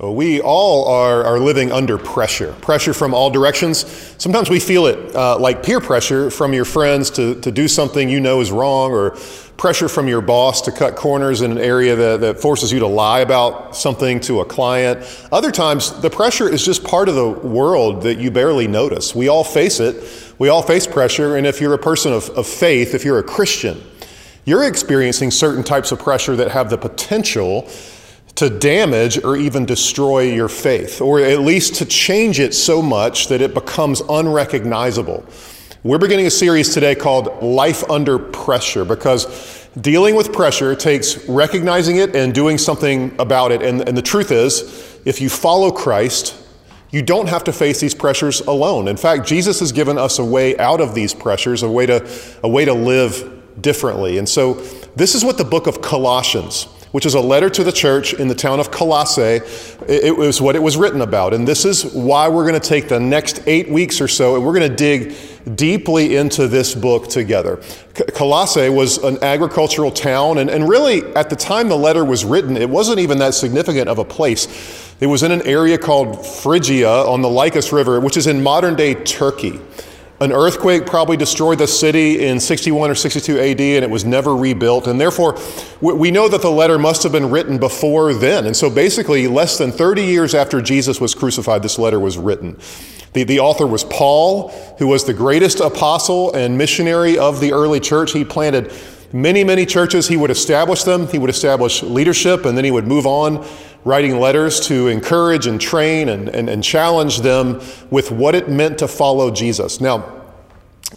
We all are, are living under pressure, pressure from all directions. Sometimes we feel it uh, like peer pressure from your friends to, to do something you know is wrong, or pressure from your boss to cut corners in an area that, that forces you to lie about something to a client. Other times, the pressure is just part of the world that you barely notice. We all face it, we all face pressure, and if you're a person of, of faith, if you're a Christian, you're experiencing certain types of pressure that have the potential to damage or even destroy your faith, or at least to change it so much that it becomes unrecognizable. We're beginning a series today called Life Under Pressure because dealing with pressure takes recognizing it and doing something about it. And, and the truth is, if you follow Christ, you don't have to face these pressures alone. In fact, Jesus has given us a way out of these pressures, a way to, a way to live differently. And so, this is what the book of Colossians which is a letter to the church in the town of Colossae. It was what it was written about. And this is why we're going to take the next eight weeks or so and we're going to dig deeply into this book together. Colossae was an agricultural town, and, and really, at the time the letter was written, it wasn't even that significant of a place. It was in an area called Phrygia on the Lycus River, which is in modern day Turkey. An earthquake probably destroyed the city in 61 or 62 AD and it was never rebuilt. And therefore, we know that the letter must have been written before then. And so basically, less than 30 years after Jesus was crucified, this letter was written. The, the author was Paul, who was the greatest apostle and missionary of the early church. He planted many, many churches. He would establish them, he would establish leadership, and then he would move on writing letters to encourage and train and, and, and challenge them with what it meant to follow Jesus. Now,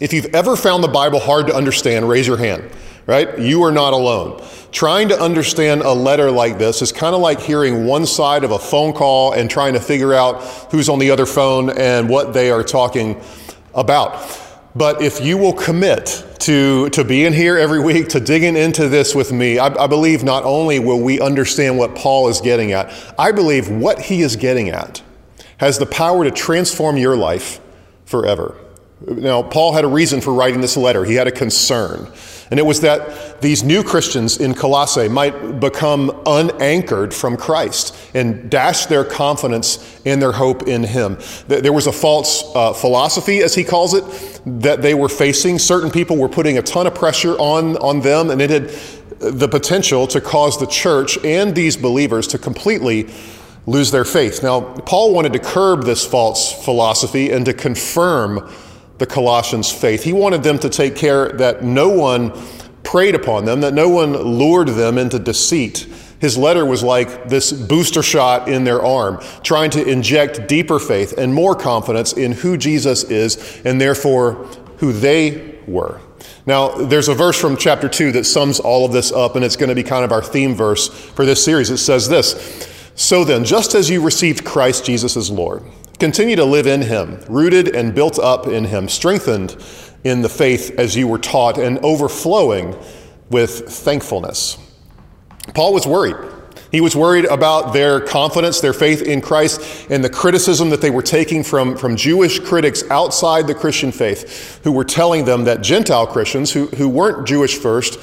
if you've ever found the Bible hard to understand, raise your hand, right? You are not alone. Trying to understand a letter like this is kind of like hearing one side of a phone call and trying to figure out who's on the other phone and what they are talking about. But if you will commit to, to being here every week, to digging into this with me, I, I believe not only will we understand what Paul is getting at, I believe what he is getting at has the power to transform your life forever. Now, Paul had a reason for writing this letter. He had a concern. And it was that these new Christians in Colossae might become unanchored from Christ and dash their confidence and their hope in Him. There was a false uh, philosophy, as he calls it, that they were facing. Certain people were putting a ton of pressure on, on them, and it had the potential to cause the church and these believers to completely lose their faith. Now, Paul wanted to curb this false philosophy and to confirm the Colossians' faith. He wanted them to take care that no one preyed upon them, that no one lured them into deceit. His letter was like this booster shot in their arm, trying to inject deeper faith and more confidence in who Jesus is and therefore who they were. Now, there's a verse from chapter 2 that sums all of this up, and it's going to be kind of our theme verse for this series. It says this So then, just as you received Christ Jesus as Lord, Continue to live in him, rooted and built up in him, strengthened in the faith as you were taught, and overflowing with thankfulness. Paul was worried. He was worried about their confidence, their faith in Christ, and the criticism that they were taking from, from Jewish critics outside the Christian faith who were telling them that Gentile Christians, who, who weren't Jewish first,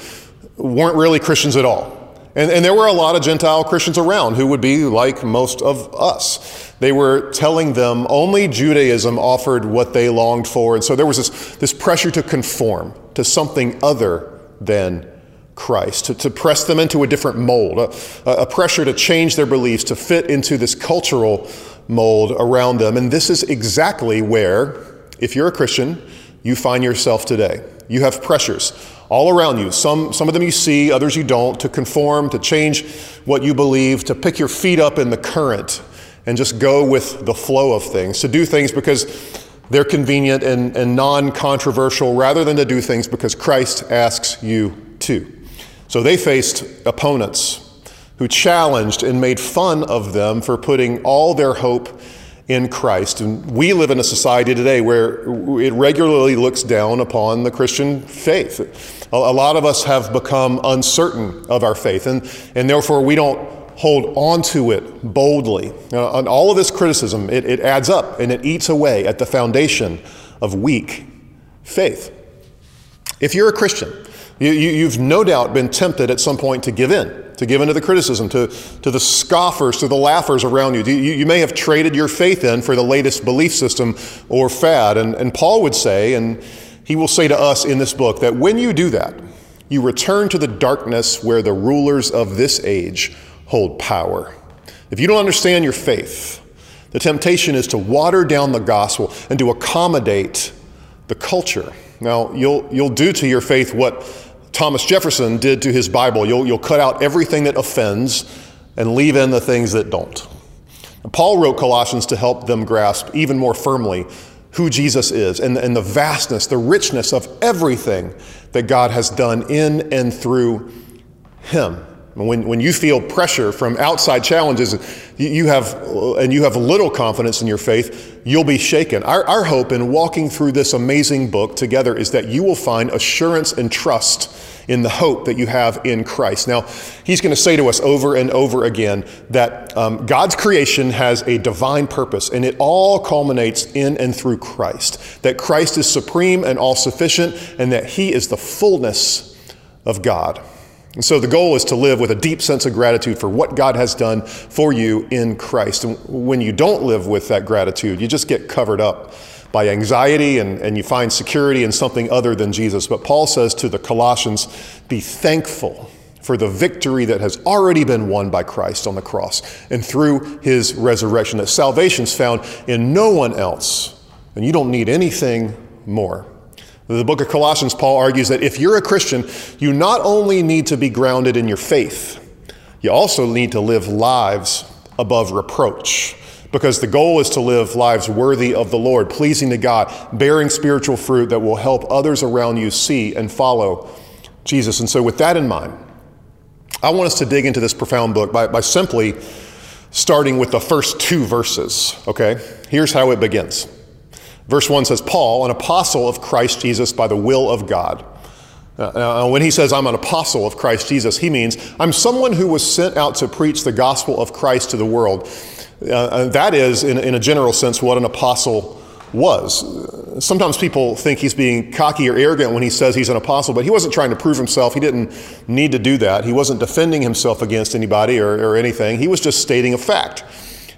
weren't really Christians at all. And, and there were a lot of Gentile Christians around who would be like most of us. They were telling them only Judaism offered what they longed for. And so there was this, this pressure to conform to something other than Christ, to, to press them into a different mold, a, a pressure to change their beliefs, to fit into this cultural mold around them. And this is exactly where, if you're a Christian, you find yourself today. You have pressures all around you. Some, some of them you see, others you don't, to conform, to change what you believe, to pick your feet up in the current and just go with the flow of things, to do things because they're convenient and, and non controversial rather than to do things because Christ asks you to. So they faced opponents who challenged and made fun of them for putting all their hope in Christ. And we live in a society today where it regularly looks down upon the Christian faith. A lot of us have become uncertain of our faith, and, and therefore we don't hold on to it boldly. Uh, and all of this criticism, it, it adds up and it eats away at the foundation of weak faith. If you're a Christian, you, you, have no doubt been tempted at some point to give in to give into the criticism, to, to the scoffers, to the laughers around you. you. You may have traded your faith in for the latest belief system or fad. And, and Paul would say, and he will say to us in this book, that when you do that, you return to the darkness where the rulers of this age hold power. If you don't understand your faith, the temptation is to water down the gospel and to accommodate the culture. Now, you'll, you'll do to your faith what Thomas Jefferson did to his Bible. You'll, you'll cut out everything that offends and leave in the things that don't. Paul wrote Colossians to help them grasp even more firmly who Jesus is and, and the vastness, the richness of everything that God has done in and through him. When, when you feel pressure from outside challenges, you have, and you have little confidence in your faith, you'll be shaken. Our, our hope in walking through this amazing book together is that you will find assurance and trust in the hope that you have in Christ. Now, he's going to say to us over and over again that um, God's creation has a divine purpose, and it all culminates in and through Christ. That Christ is supreme and all sufficient, and that he is the fullness of God. And so the goal is to live with a deep sense of gratitude for what God has done for you in Christ. And when you don't live with that gratitude, you just get covered up by anxiety and, and you find security in something other than Jesus. But Paul says to the Colossians, be thankful for the victory that has already been won by Christ on the cross and through his resurrection, that salvation is found in no one else, and you don't need anything more. The book of Colossians, Paul argues that if you're a Christian, you not only need to be grounded in your faith, you also need to live lives above reproach. Because the goal is to live lives worthy of the Lord, pleasing to God, bearing spiritual fruit that will help others around you see and follow Jesus. And so, with that in mind, I want us to dig into this profound book by, by simply starting with the first two verses. Okay? Here's how it begins. Verse 1 says, Paul, an apostle of Christ Jesus by the will of God. Uh, when he says, I'm an apostle of Christ Jesus, he means, I'm someone who was sent out to preach the gospel of Christ to the world. Uh, that is, in, in a general sense, what an apostle was. Sometimes people think he's being cocky or arrogant when he says he's an apostle, but he wasn't trying to prove himself. He didn't need to do that. He wasn't defending himself against anybody or, or anything. He was just stating a fact.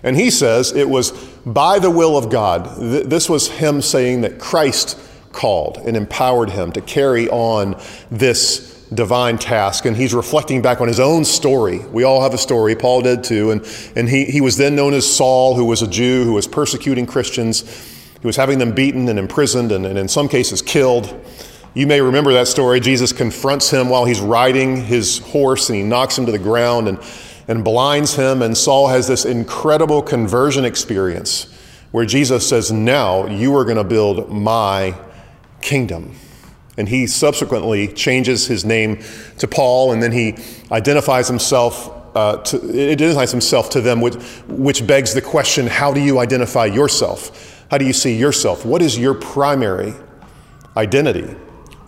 And he says it was by the will of God. This was him saying that Christ called and empowered him to carry on this divine task. And he's reflecting back on his own story. We all have a story. Paul did too. And, and he, he was then known as Saul, who was a Jew who was persecuting Christians. He was having them beaten and imprisoned and, and in some cases killed. You may remember that story. Jesus confronts him while he's riding his horse and he knocks him to the ground. And and blinds him. And Saul has this incredible conversion experience where Jesus says, Now you are going to build my kingdom. And he subsequently changes his name to Paul, and then he identifies himself. Uh, to, identifies himself to them, which, which begs the question how do you identify yourself? How do you see yourself? What is your primary identity?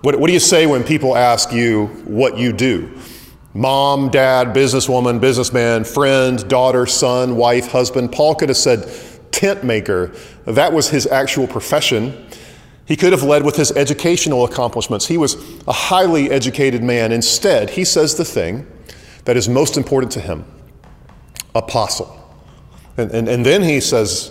What, what do you say when people ask you what you do? Mom, dad, businesswoman, businessman, friend, daughter, son, wife, husband. Paul could have said tent maker. That was his actual profession. He could have led with his educational accomplishments. He was a highly educated man. Instead, he says the thing that is most important to him apostle. And, and, and then he says,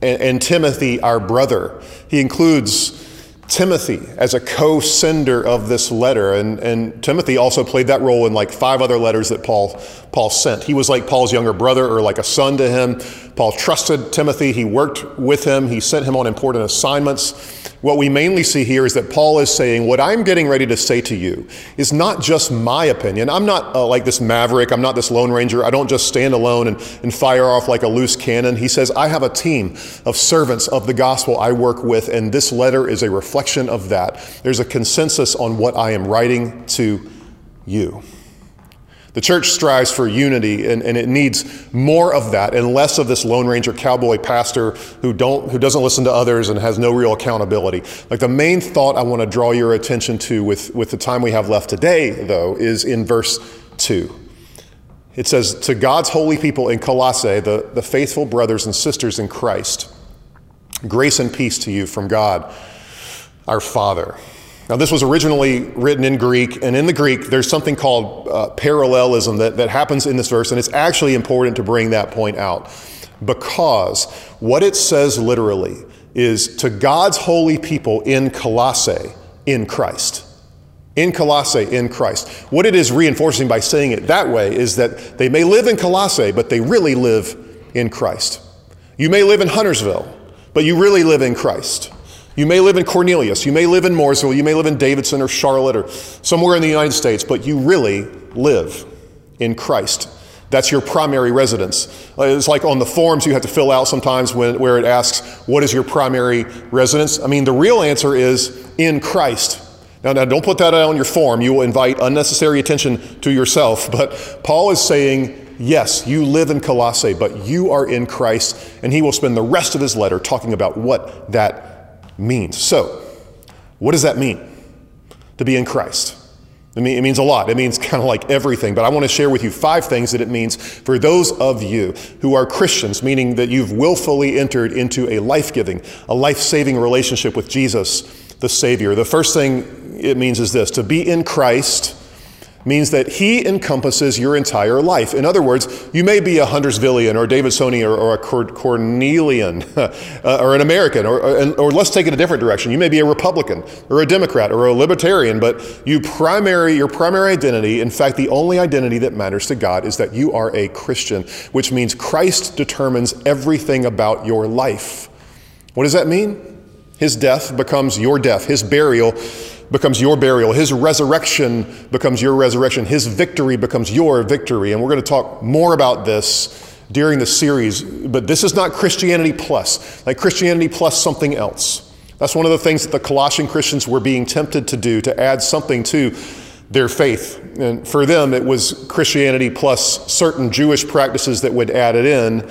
and, and Timothy, our brother. He includes Timothy as a co sender of this letter. And, and Timothy also played that role in like five other letters that Paul, Paul sent. He was like Paul's younger brother or like a son to him. Paul trusted Timothy. He worked with him. He sent him on important assignments. What we mainly see here is that Paul is saying, What I'm getting ready to say to you is not just my opinion. I'm not uh, like this maverick. I'm not this Lone Ranger. I don't just stand alone and, and fire off like a loose cannon. He says, I have a team of servants of the gospel I work with, and this letter is a reflection of that. There's a consensus on what I am writing to you. The church strives for unity and, and it needs more of that and less of this Lone Ranger cowboy pastor who, don't, who doesn't listen to others and has no real accountability. Like the main thought I want to draw your attention to with, with the time we have left today, though, is in verse 2. It says, To God's holy people in Colossae, the, the faithful brothers and sisters in Christ, grace and peace to you from God, our Father. Now, this was originally written in Greek, and in the Greek, there's something called uh, parallelism that, that happens in this verse, and it's actually important to bring that point out because what it says literally is to God's holy people in Colossae in Christ. In Colossae in Christ. What it is reinforcing by saying it that way is that they may live in Colossae, but they really live in Christ. You may live in Huntersville, but you really live in Christ. You may live in Cornelius, you may live in Mooresville, you may live in Davidson or Charlotte or somewhere in the United States, but you really live in Christ. That's your primary residence. Uh, it's like on the forms you have to fill out sometimes when, where it asks, What is your primary residence? I mean, the real answer is in Christ. Now, now, don't put that on your form. You will invite unnecessary attention to yourself. But Paul is saying, yes, you live in Colossae, but you are in Christ. And he will spend the rest of his letter talking about what that means. So, what does that mean to be in Christ? It means a lot. It means kind of like everything. But I want to share with you five things that it means for those of you who are Christians, meaning that you've willfully entered into a life giving, a life saving relationship with Jesus, the Savior. The first thing it means is this to be in Christ means that he encompasses your entire life. In other words, you may be a Huntersvillian or a Davidsonian or, a Cornelian uh, or an American, or, or, or, let's take it a different direction. You may be a Republican or a Democrat or a Libertarian, but you primary, your primary identity, in fact, the only identity that matters to God is that you are a Christian, which means Christ determines everything about your life. What does that mean? His death becomes your death. His burial becomes your burial. His resurrection becomes your resurrection. His victory becomes your victory. And we're going to talk more about this during the series. But this is not Christianity plus, like Christianity plus something else. That's one of the things that the Colossian Christians were being tempted to do, to add something to their faith. And for them, it was Christianity plus certain Jewish practices that would add it in,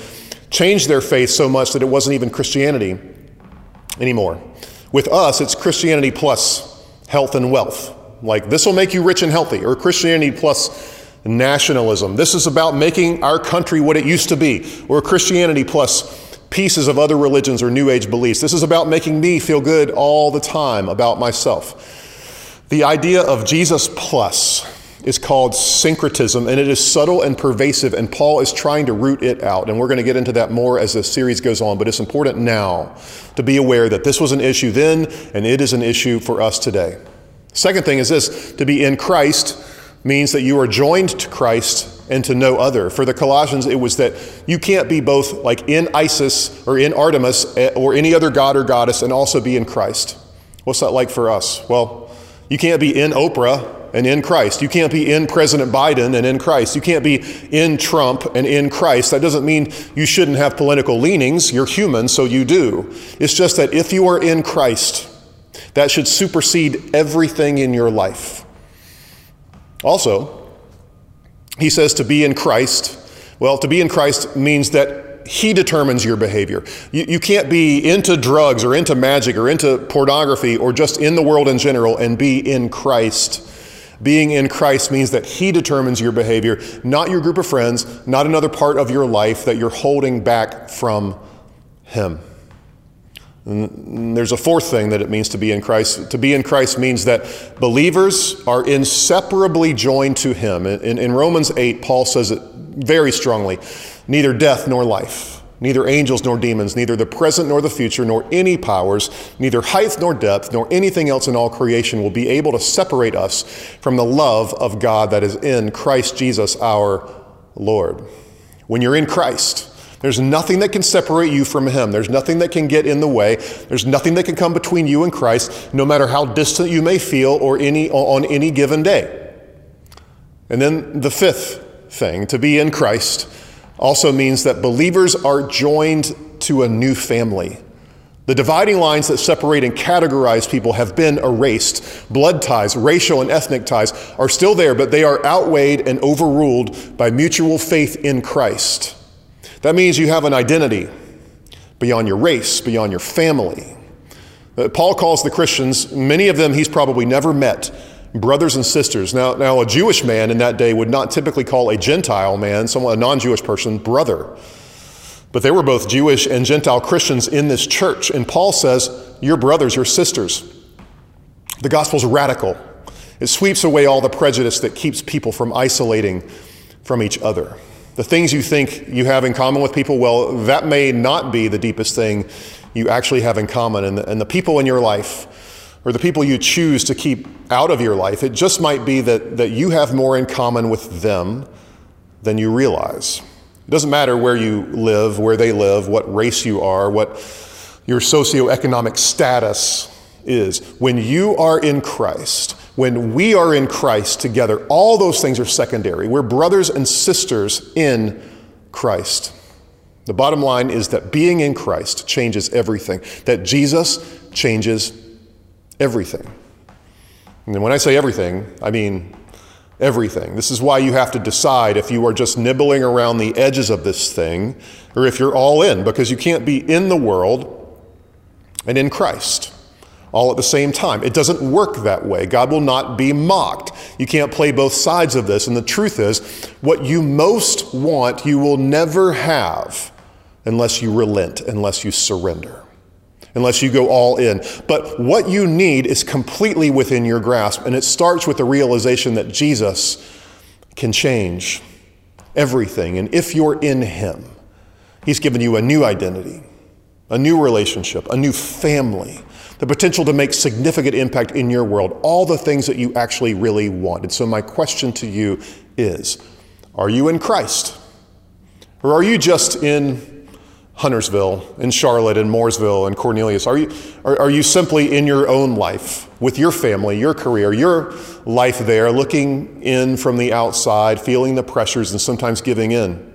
change their faith so much that it wasn't even Christianity anymore. With us, it's Christianity plus health and wealth. Like, this will make you rich and healthy, or Christianity plus nationalism. This is about making our country what it used to be, or Christianity plus pieces of other religions or New Age beliefs. This is about making me feel good all the time about myself. The idea of Jesus plus is called syncretism, and it is subtle and pervasive, and Paul is trying to root it out. And we're going to get into that more as the series goes on, but it's important now to be aware that this was an issue then, and it is an issue for us today. Second thing is this to be in Christ means that you are joined to Christ and to no other. For the Colossians, it was that you can't be both like in Isis or in Artemis eh, or any other god or goddess and also be in Christ. What's that like for us? Well, you can't be in Oprah and in Christ. You can't be in President Biden and in Christ. You can't be in Trump and in Christ. That doesn't mean you shouldn't have political leanings. You're human, so you do. It's just that if you are in Christ, that should supersede everything in your life. Also, he says to be in Christ. Well, to be in Christ means that he determines your behavior. You, you, can't be into drugs or into magic or into pornography or just in the world in general and be in Christ. Being in Christ means that He determines your behavior, not your group of friends, not another part of your life that you're holding back from Him. And there's a fourth thing that it means to be in Christ. To be in Christ means that believers are inseparably joined to Him. In, in Romans 8, Paul says it very strongly neither death nor life neither angels nor demons, neither the present nor the future, nor any powers, neither height nor depth, nor anything else in all creation will be able to separate us from the love of God that is in Christ Jesus our Lord. When you're in Christ, there's nothing that can separate you from Him. There's nothing that can get in the way. There's nothing that can come between you and Christ, no matter how distant you may feel or any, on any given day. And then the fifth thing, to be in Christ, also means that believers are joined to a new family. The dividing lines that separate and categorize people have been erased. Blood ties, racial and ethnic ties are still there, but they are outweighed and overruled by mutual faith in Christ. That means you have an identity beyond your race, beyond your family. Uh, Paul calls the Christians, many of them he's probably never met, brothers and sisters. Now, now a Jewish man in that day would not typically call a Gentile man, someone, a non Jewish person, brother. But they were both Jewish and Gentile Christians in this church. And Paul says, Your brothers, your sisters. The gospel's radical. It sweeps away all the prejudice that keeps people from isolating from each other. The things you think you have in common with people, well, that may not be the deepest thing you actually have in common. And the, and the people in your life, or the people you choose to keep out of your life, it just might be that, that you have more in common with them than you realize. It doesn't matter where you live, where they live, what race you are, what your socioeconomic status is. When you are in Christ, when we are in Christ together, all those things are secondary. We're brothers and sisters in Christ. The bottom line is that being in Christ changes everything, that Jesus changes everything. And when I say everything, I mean everything. This is why you have to decide if you are just nibbling around the edges of this thing or if you're all in, because you can't be in the world and in Christ all at the same time. It doesn't work that way. God will not be mocked. You can't play both sides of this. And the truth is, what you most want, you will never have unless you relent, unless you surrender, unless you go all in. But what you need is completely within your grasp, and it starts with the realization that Jesus can change everything. And if you're in Him, He's given you a new identity, a new relationship, a new family, the potential to make significant impact in your world, all the things that you actually really want. And so, my question to you is Are you in Christ? Or are you just in Huntersville, in Charlotte, in Mooresville, and Cornelius? Are you, are, are, you simply in your own life, with your family, your career, your life there, looking in from the outside, feeling the pressures, and sometimes giving in?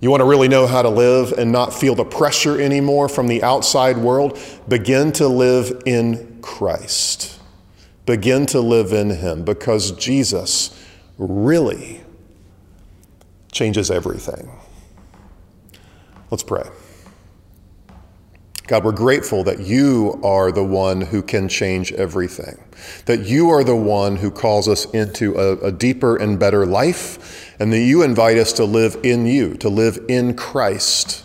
You want to really know how to live and not feel the pressure anymore from the outside world? Begin to live in Christ. Begin to live in Him because Jesus really changes everything. Let's pray. God, we're grateful that you are the one who can change everything, that you are the one who calls us into a, a, deeper and better life, and that you invite us to live in you, to live in Christ.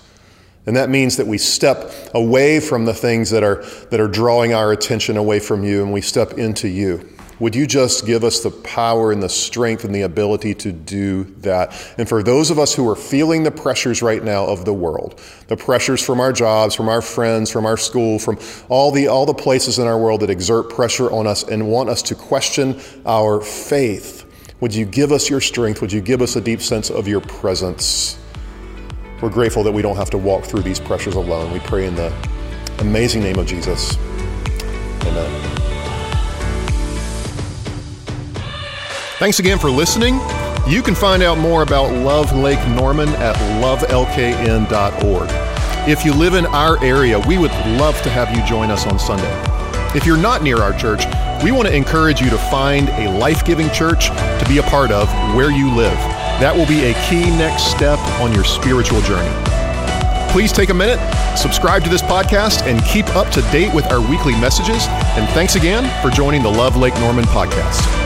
And that means that we step away from the things that are, that are drawing our attention away from you, and we step into you. Would you just give us the power and the strength and the ability to do that? And for those of us who are feeling the pressures right now of the world, the pressures from our jobs, from our friends, from our school, from all the, all the places in our world that exert pressure on us and want us to question our faith, would you give us your strength? Would you give us a deep sense of your presence? We're grateful that we don't have to walk through these pressures alone. We pray in the amazing name of Jesus. Amen. Thanks again for listening. You can find out more about Love Lake Norman at lovelkn.org. If you live in our area, we would love to have you join us on Sunday. If you're not near our church, we want to encourage you to find a life giving church to be a part of where you live. That will be a key next step on your spiritual journey. Please take a minute, subscribe to this podcast, and keep up to date with our weekly messages. And thanks again for joining the Love Lake Norman podcast.